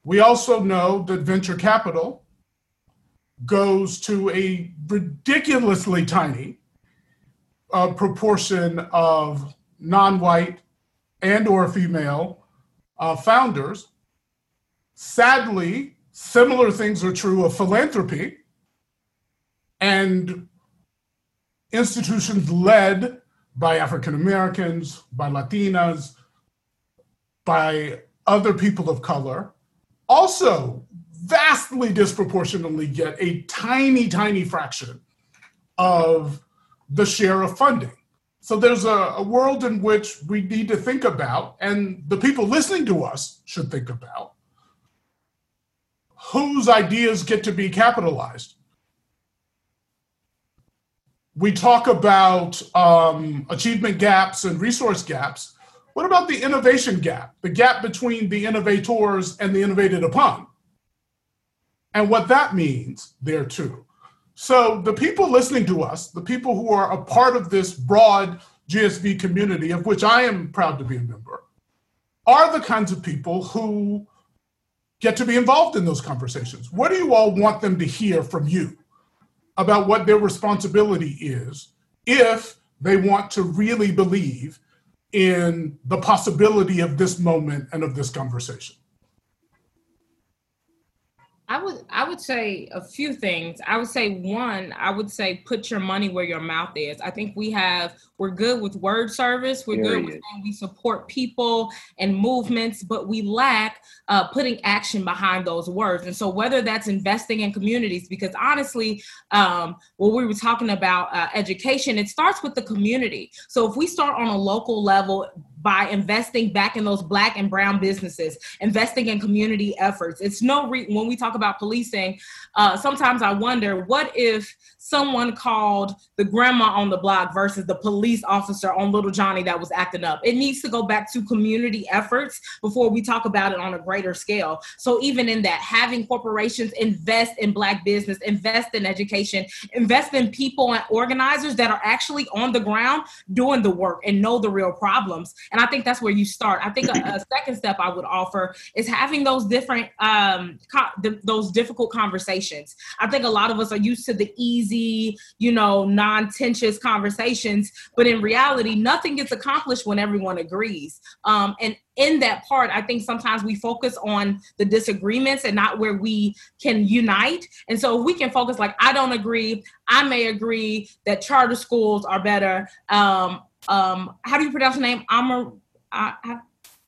We also know that venture capital goes to a ridiculously tiny a proportion of non-white and or female uh, founders. Sadly, similar things are true of philanthropy and institutions led by African Americans, by Latinas, by other people of color, also vastly disproportionately get a tiny, tiny fraction of the share of funding. So there's a, a, world in which we need to think about, and the people listening to us should think about whose ideas get to be capitalized. We talk about um, achievement gaps and resource gaps. What about the innovation gap, the gap between the innovators and the innovated upon? And what that means there too. So the people listening to us, the people who are a part of this broad GSV community, of which I am proud to be a member, are the kinds of people who get to be involved in those conversations. What do you all want them to hear from you about what their responsibility is if they want to really believe in the possibility of this moment and of this conversation?
I would I would say a few things. I would say one, I would say put your money where your mouth is. I think we have we're good with word service. We're good with we support people and movements, but we lack uh, putting action behind those words. And so whether that's investing in communities, because honestly, um, when we were talking about uh, education, it starts with the community. So if we start on a local level, by investing back in those black and brown businesses, investing in community efforts. It's no re- when we talk about policing, uh, sometimes I wonder what if someone called the grandma on the block versus the police officer on little Johnny that was acting up. It needs to go back to community efforts before we talk about it on a greater scale. So even in that, having corporations invest in black business, invest in education, invest in people and organizers that are actually on the ground doing the work and know the real problems. And I think that's where you start. I think a, a second step I would offer is having those different um, co- those difficult conversations. I think a lot of us are used to the easy easy, you know, non-tentious conversations. But in reality, nothing gets accomplished when everyone agrees. Um, and in that part, I think sometimes we focus on the disagreements and not where we can unite. And so if we can focus, like, I don't agree, I may agree that charter schools are better. Um, um, how do you pronounce the name? Amar, uh,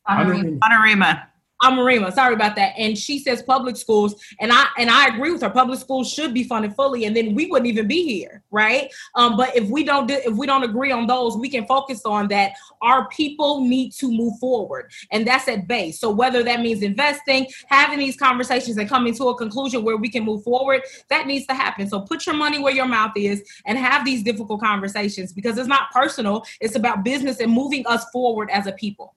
Anarima.
Amarima, sorry about that. And she says public schools, and I and I agree with her. Public schools should be funded fully, and then we wouldn't even be here, right? Um, but if we don't do, if we don't agree on those, we can focus on that. Our people need to move forward, and that's at base. So whether that means investing, having these conversations, and coming to a conclusion where we can move forward, that needs to happen. So put your money where your mouth is, and have these difficult conversations because it's not personal. It's about business and moving us forward as a people.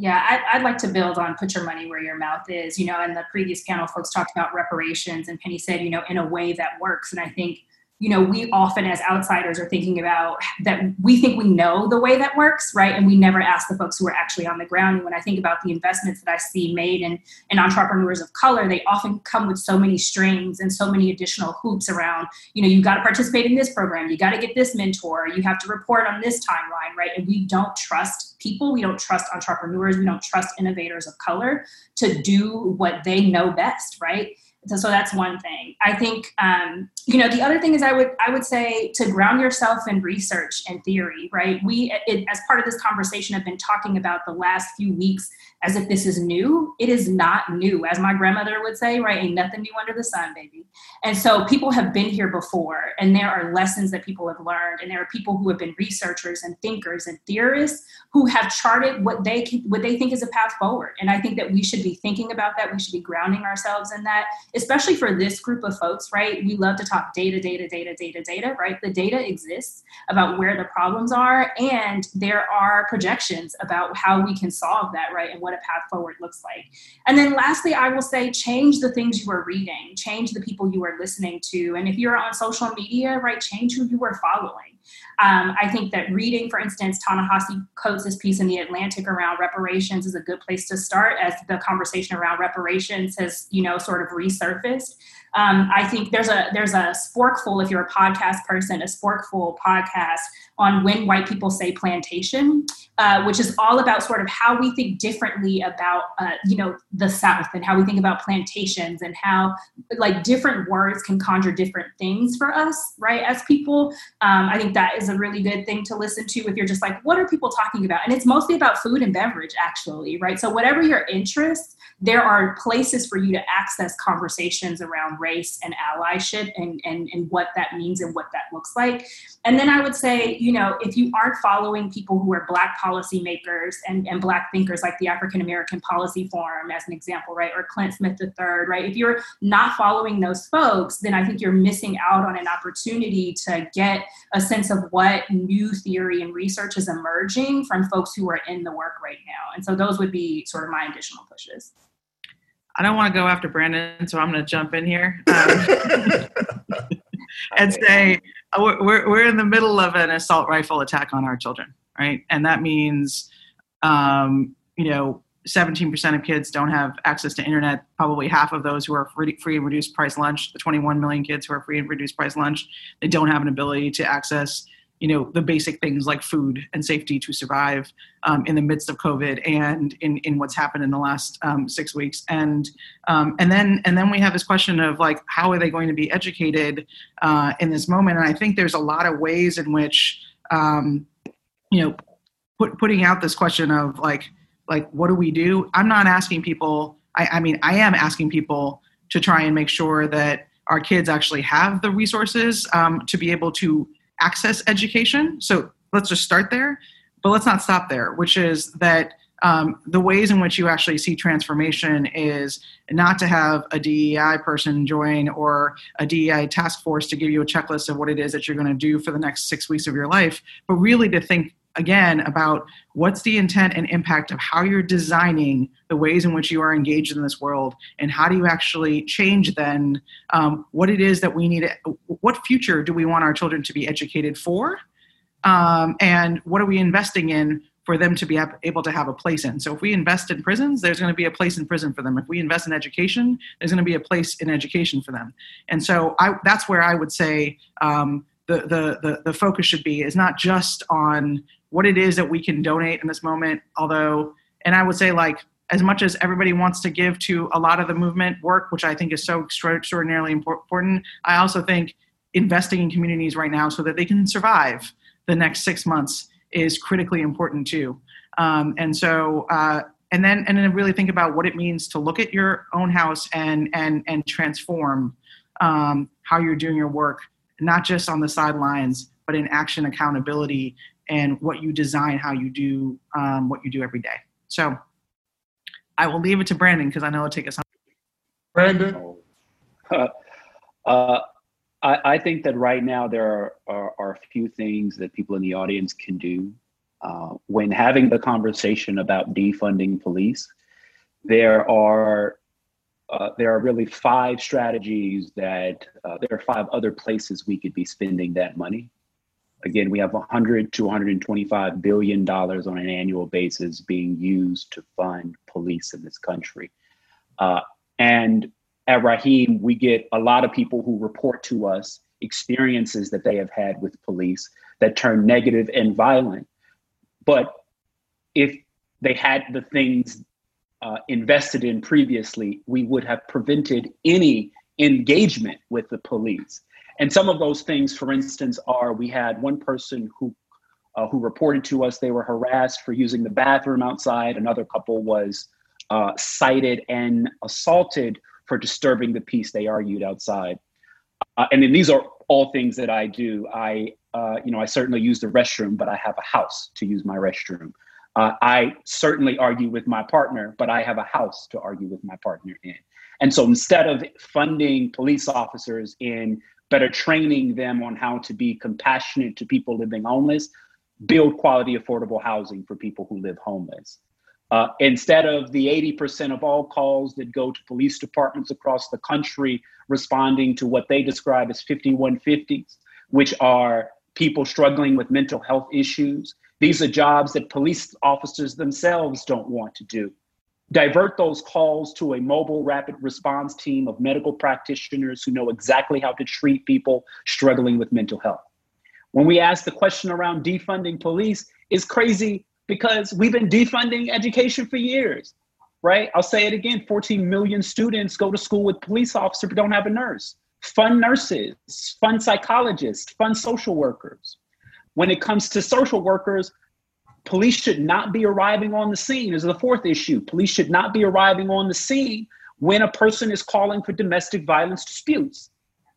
Yeah, I'd, I'd, like to build on put your money where your mouth is. You know, in the previous panel, folks talked about reparations, and Penny said, you know, in a way that works. And I think you know, we often as outsiders are thinking about that we think we know the way that works, right? And we never ask the folks who are actually on the ground. And when I think about the investments that I see made in, in entrepreneurs of color, they often come with so many strings and so many additional hoops around, you know, you got to participate in this program, you got to get this mentor, you have to report on this timeline, right? And we don't trust people, we don't trust entrepreneurs, we don't trust innovators of color to do what they know best, right? So, so that's one thing. I think um, you know the other thing is I would I would say to ground yourself in research and theory. Right? We it, as part of this conversation have been talking about the last few weeks as if this is new. It is not new, as my grandmother would say. Right? Ain't nothing new under the sun, baby. And so people have been here before, and there are lessons that people have learned, and there are people who have been researchers and thinkers and theorists who have charted what they can, what they think is a path forward. And I think that we should be thinking about that. We should be grounding ourselves in that especially for this group of folks, right? We love to talk data, data, data, data, data, right? The data exists about where the problems are, and there are projections about how we can solve that, right? And what a path forward looks like. And then lastly, I will say change the things you are reading, change the people you are listening to. And if you're on social media, right, change who you are following. Um, I think that reading, for instance, Ta-Nehisi Coates' piece in The Atlantic around reparations is a good place to start as the conversation around reparations has, you know, sort of resurfaced. Um, I think there's a there's a sporkful if you're a podcast person, a sporkful podcast on when white people say plantation, uh, which is all about sort of how we think differently about uh, you know the South and how we think about plantations and how like different words can conjure different things for us, right? As people, um, I think that is a really good thing to listen to if you're just like, what are people talking about? And it's mostly about food and beverage, actually, right? So whatever your interests, there are places for you to access conversations around race and allyship and, and, and what that means and what that looks like. And then I would say, you know, if you aren't following people who are Black policymakers and, and Black thinkers like the African American Policy Forum, as an example, right, or Clint Smith III, right, if you're not following those folks, then I think you're missing out on an opportunity to get a sense of what new theory and research is emerging from folks who are in the work right now. And so those would be sort of my additional pushes.
I don't want to go after Brandon, so I'm going to jump in here um, and say uh, we're, we're in the middle of an assault rifle attack on our children, right? And that means, um, you know, 17% of kids don't have access to internet. Probably half of those who are free, free and reduced price lunch, the 21 million kids who are free and reduced price lunch, they don't have an ability to access you know the basic things like food and safety to survive um, in the midst of COVID and in, in what's happened in the last um, six weeks. And um, and then and then we have this question of like how are they going to be educated uh, in this moment? And I think there's a lot of ways in which um, you know put, putting out this question of like like what do we do? I'm not asking people I, I mean I am asking people to try and make sure that our kids actually have the resources um, to be able to access education. So let's just start there, but let's not stop there, which is that um, the ways in which you actually see transformation is not to have a DEI person join or a DEI task force to give you a checklist of what it is that you're going to do for the next six weeks of your life, but really to think again about what's the intent and impact of how you're designing the ways in which you are engaged in this world and how do you actually change then um, what it is that we need what future do we want our children to be educated for um, and what are we investing in for them to be able to have a place in. So if we invest in prisons, there's going to be a place in prison for them. If we invest in education, there's going to be a place in education for them. And so I, that's where I would say um, the, the, the, the focus should be is not just on what it is that we can donate in this moment. Although, and I would say, like, as much as everybody wants to give to a lot of the movement work, which I think is so extraordinarily important, I also think investing in communities right now so that they can survive the next six months is critically important too. Um, and so, uh, and then and then really think about what it means to look at your own house and and and transform um, how you're doing your work, not just on the sidelines, but in action, accountability, and what you design, how you do um, what you do every day. So I will leave it to Brandon because I know it'll take us.
Brandon.
Uh, uh, I, I, think that right now there are, are, are, a few things that people in the audience can do. Uh, when having the conversation about defunding police, there are uh, there are really five strategies that uh, there are five other places we could be spending that money. Again, we have 100 to 125 billion dollars on an annual basis being used to fund police in this country. Uh, and at Raheem, we get a lot of people who report to us experiences that they have had with police that turn negative and violent. But if they had the things uh, invested in previously, we would have prevented any engagement with the police. And some of those things, for instance, are we had one person who uh, who reported to us they were harassed for using the bathroom outside. Another couple was uh, cited and assaulted for disturbing the peace they argued outside. Uh, and then these are all things that I do. I, uh, you know, I certainly use the restroom, but I have a house to use my restroom. Uh, I certainly argue with my partner, but I have a house to argue with my partner in. And so instead of funding police officers in better training them on how to be compassionate to people living homeless, build quality, affordable housing for people who live homeless. Uh, instead of the 80% of all calls that go to police departments across the country responding to what they describe as 5150s, which are people struggling with mental health issues, these are jobs that police officers themselves don't want to do divert those calls to a mobile rapid response team of medical practitioners who know exactly how to treat people struggling with mental health. When we ask the question around defunding police, it's crazy because we've been defunding education for years, right? I'll say it again 14 million students go to school with police officers but don't have a nurse. Fund nurses, fund psychologists, fund social workers. When it comes to social workers, Police should not be arriving on the scene. Is the fourth issue. Police should not be arriving on the scene when a person is calling for domestic violence disputes.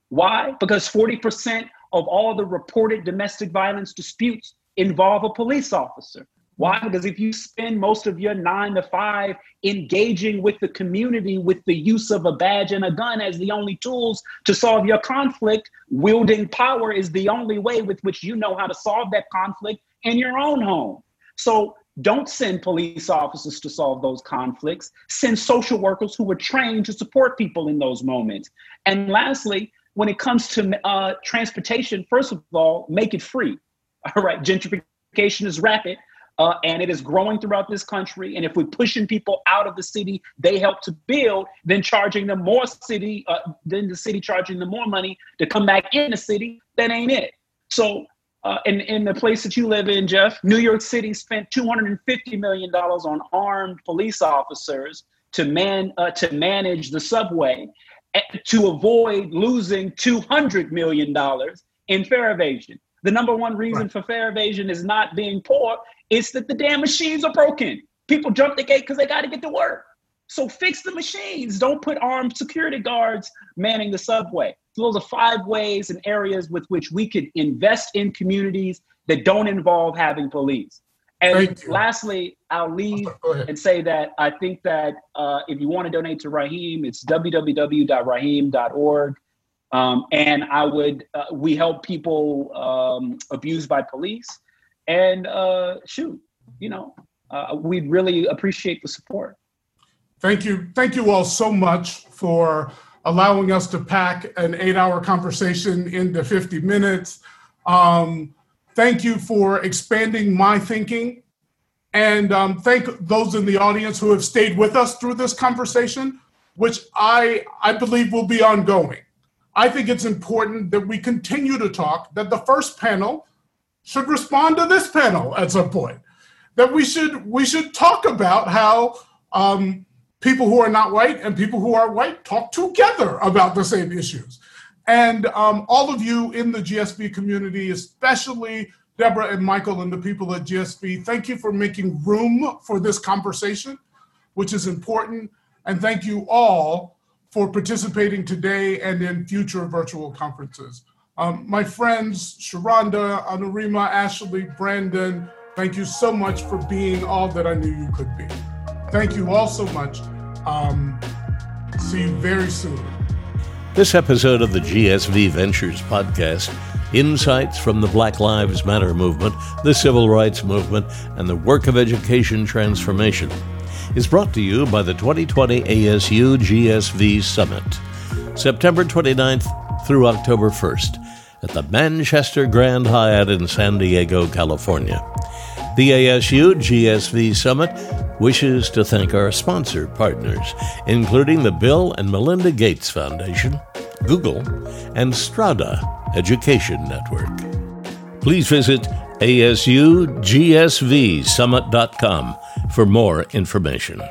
Why? Because 40% of all the reported domestic violence disputes involve a police officer. Why? Because if you spend most of your nine to five engaging with the community with the use of a badge and a gun as the only tools to solve your conflict, wielding power is the only way with which you know how to solve that conflict in your own home. So don't send police officers to solve those conflicts. Send social workers who are trained to support people in those moments. And lastly, when it comes to uh, transportation, first of all, make it free. All right, gentrification is rapid. Uh, and it is growing throughout this country. And if we're pushing people out of the city, they help to build, then charging them more city, uh, then the city charging them more money to come back in the city, that ain't it. So uh, in, in the place that you live in, Jeff, New York City spent $250 million on armed police officers to, man, uh, to manage the subway eh, to avoid losing $200 million in fare evasion. The number one reason right. for fare evasion is not being poor, it's that the damn machines are broken. People jump the gate because they got to get to work. So fix the machines. Don't put armed security guards manning the subway. Those are five ways and areas with which we could invest in communities that don't involve having police. And lastly, I'll leave and say that I think that uh, if you want to donate to Raheem, it's www.raheem.org. Um, and I would, uh, we help people um, abused by police. And uh, shoot, you know, uh, we'd really appreciate the support.
Thank you. Thank you all so much for allowing us to pack an eight hour conversation into 50 minutes. Um, thank you for expanding my thinking. And um, thank those in the audience who have stayed with us through this conversation, which I, I believe will be ongoing. I think it's important that we continue to talk, that the first panel should respond to this panel at some point, that we should, we should talk about how um, people who are not white and people who are white talk together about the same issues. And um, all of you in the GSV community, especially Deborah and Michael and the people at GSV, thank you for making room for this conversation, which is important. And thank you all for participating today and in future virtual conferences. Um, my friends, Sharhonda, Anurima, Ashley, Brandon, thank you so much for being all that I knew you could be. Thank you all so much. Um, see you very soon.
This episode of the GSV Ventures podcast insights from the Black Lives Matter movement, the civil rights movement, and the work of education transformation is brought to you by the 2020 ASU GSV Summit, September 29th through October 1st at the Manchester Grand Hyatt in San Diego, California. The ASU GSV Summit wishes to thank our sponsor partners, including the Bill and Melinda Gates Foundation, Google, and Strada Education Network. Please visit ASUGSVSummit.com for more information.